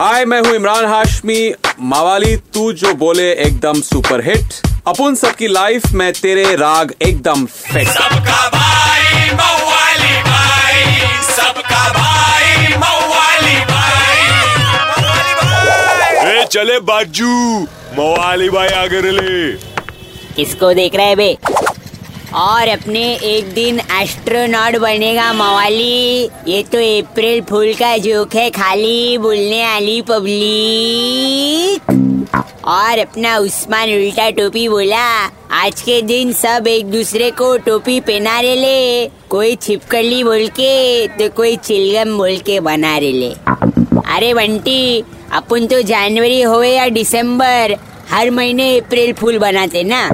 हाय मैं हूँ इमरान हाशमी। मावाली तू जो बोले एकदम सुपर हिट अपन सबकी लाइफ में तेरे राग एकदम फिट सबका भाई मवाली भाई। सबका भाई मवाली भाई। ए चले बाजू। मवाली भाई आगे ले किसको देख रहे हैं बे? और अपने एक दिन एस्ट्रोनॉट बनेगा मवाली। ये तो अप्रैल फूल का जोक है, खाली बोलने वाली पब्लिक। और अपना उस्मान उल्टा टोपी बोला, आज के दिन सब एक दूसरे को टोपी पहना रहे ले। कोई छिपकली बोल के तो कोई चिलगम बोल के बना रहे ले। अरे बंटी, अपन तो जनवरी हो या दिसंबर हर महीने अप्रैल फूल बनाते ना?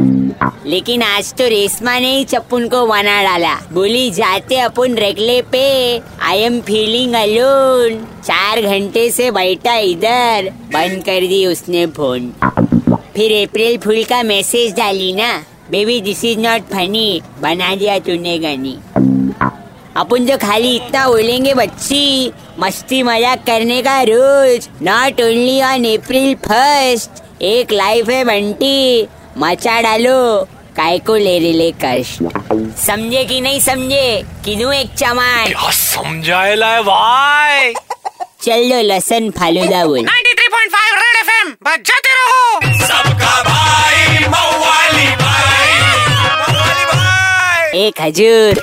लेकिन आज तो रेशमा ने ही चप्पन को बना डाला। बोली, जाते अपन रेगले पे। आई एम फीलिंग अलोन चार घंटे से बैठा इधर। बंद कर दी उसने फ़ोन। फिर अप्रैल फूल का मैसेज डाली ना? Baby this is not funny बना दिया तूने गानी। अपन जो खाली इतना बोलेंगे बच्ची, मस्ती मज़ाक करने का रोज not only on April first एक लाइफ है बंटी। मचा डालो। काय को ले रे ले कष्ट समझे कि नहीं समझे? किनू एक चमान। क्या समझाएला है भाई? चल लो लसन फालूदा बोल। 93.5 रेड एफएम बजाते रहो। सबका भाई मवाली भाई। मवाली भाई एक हजूर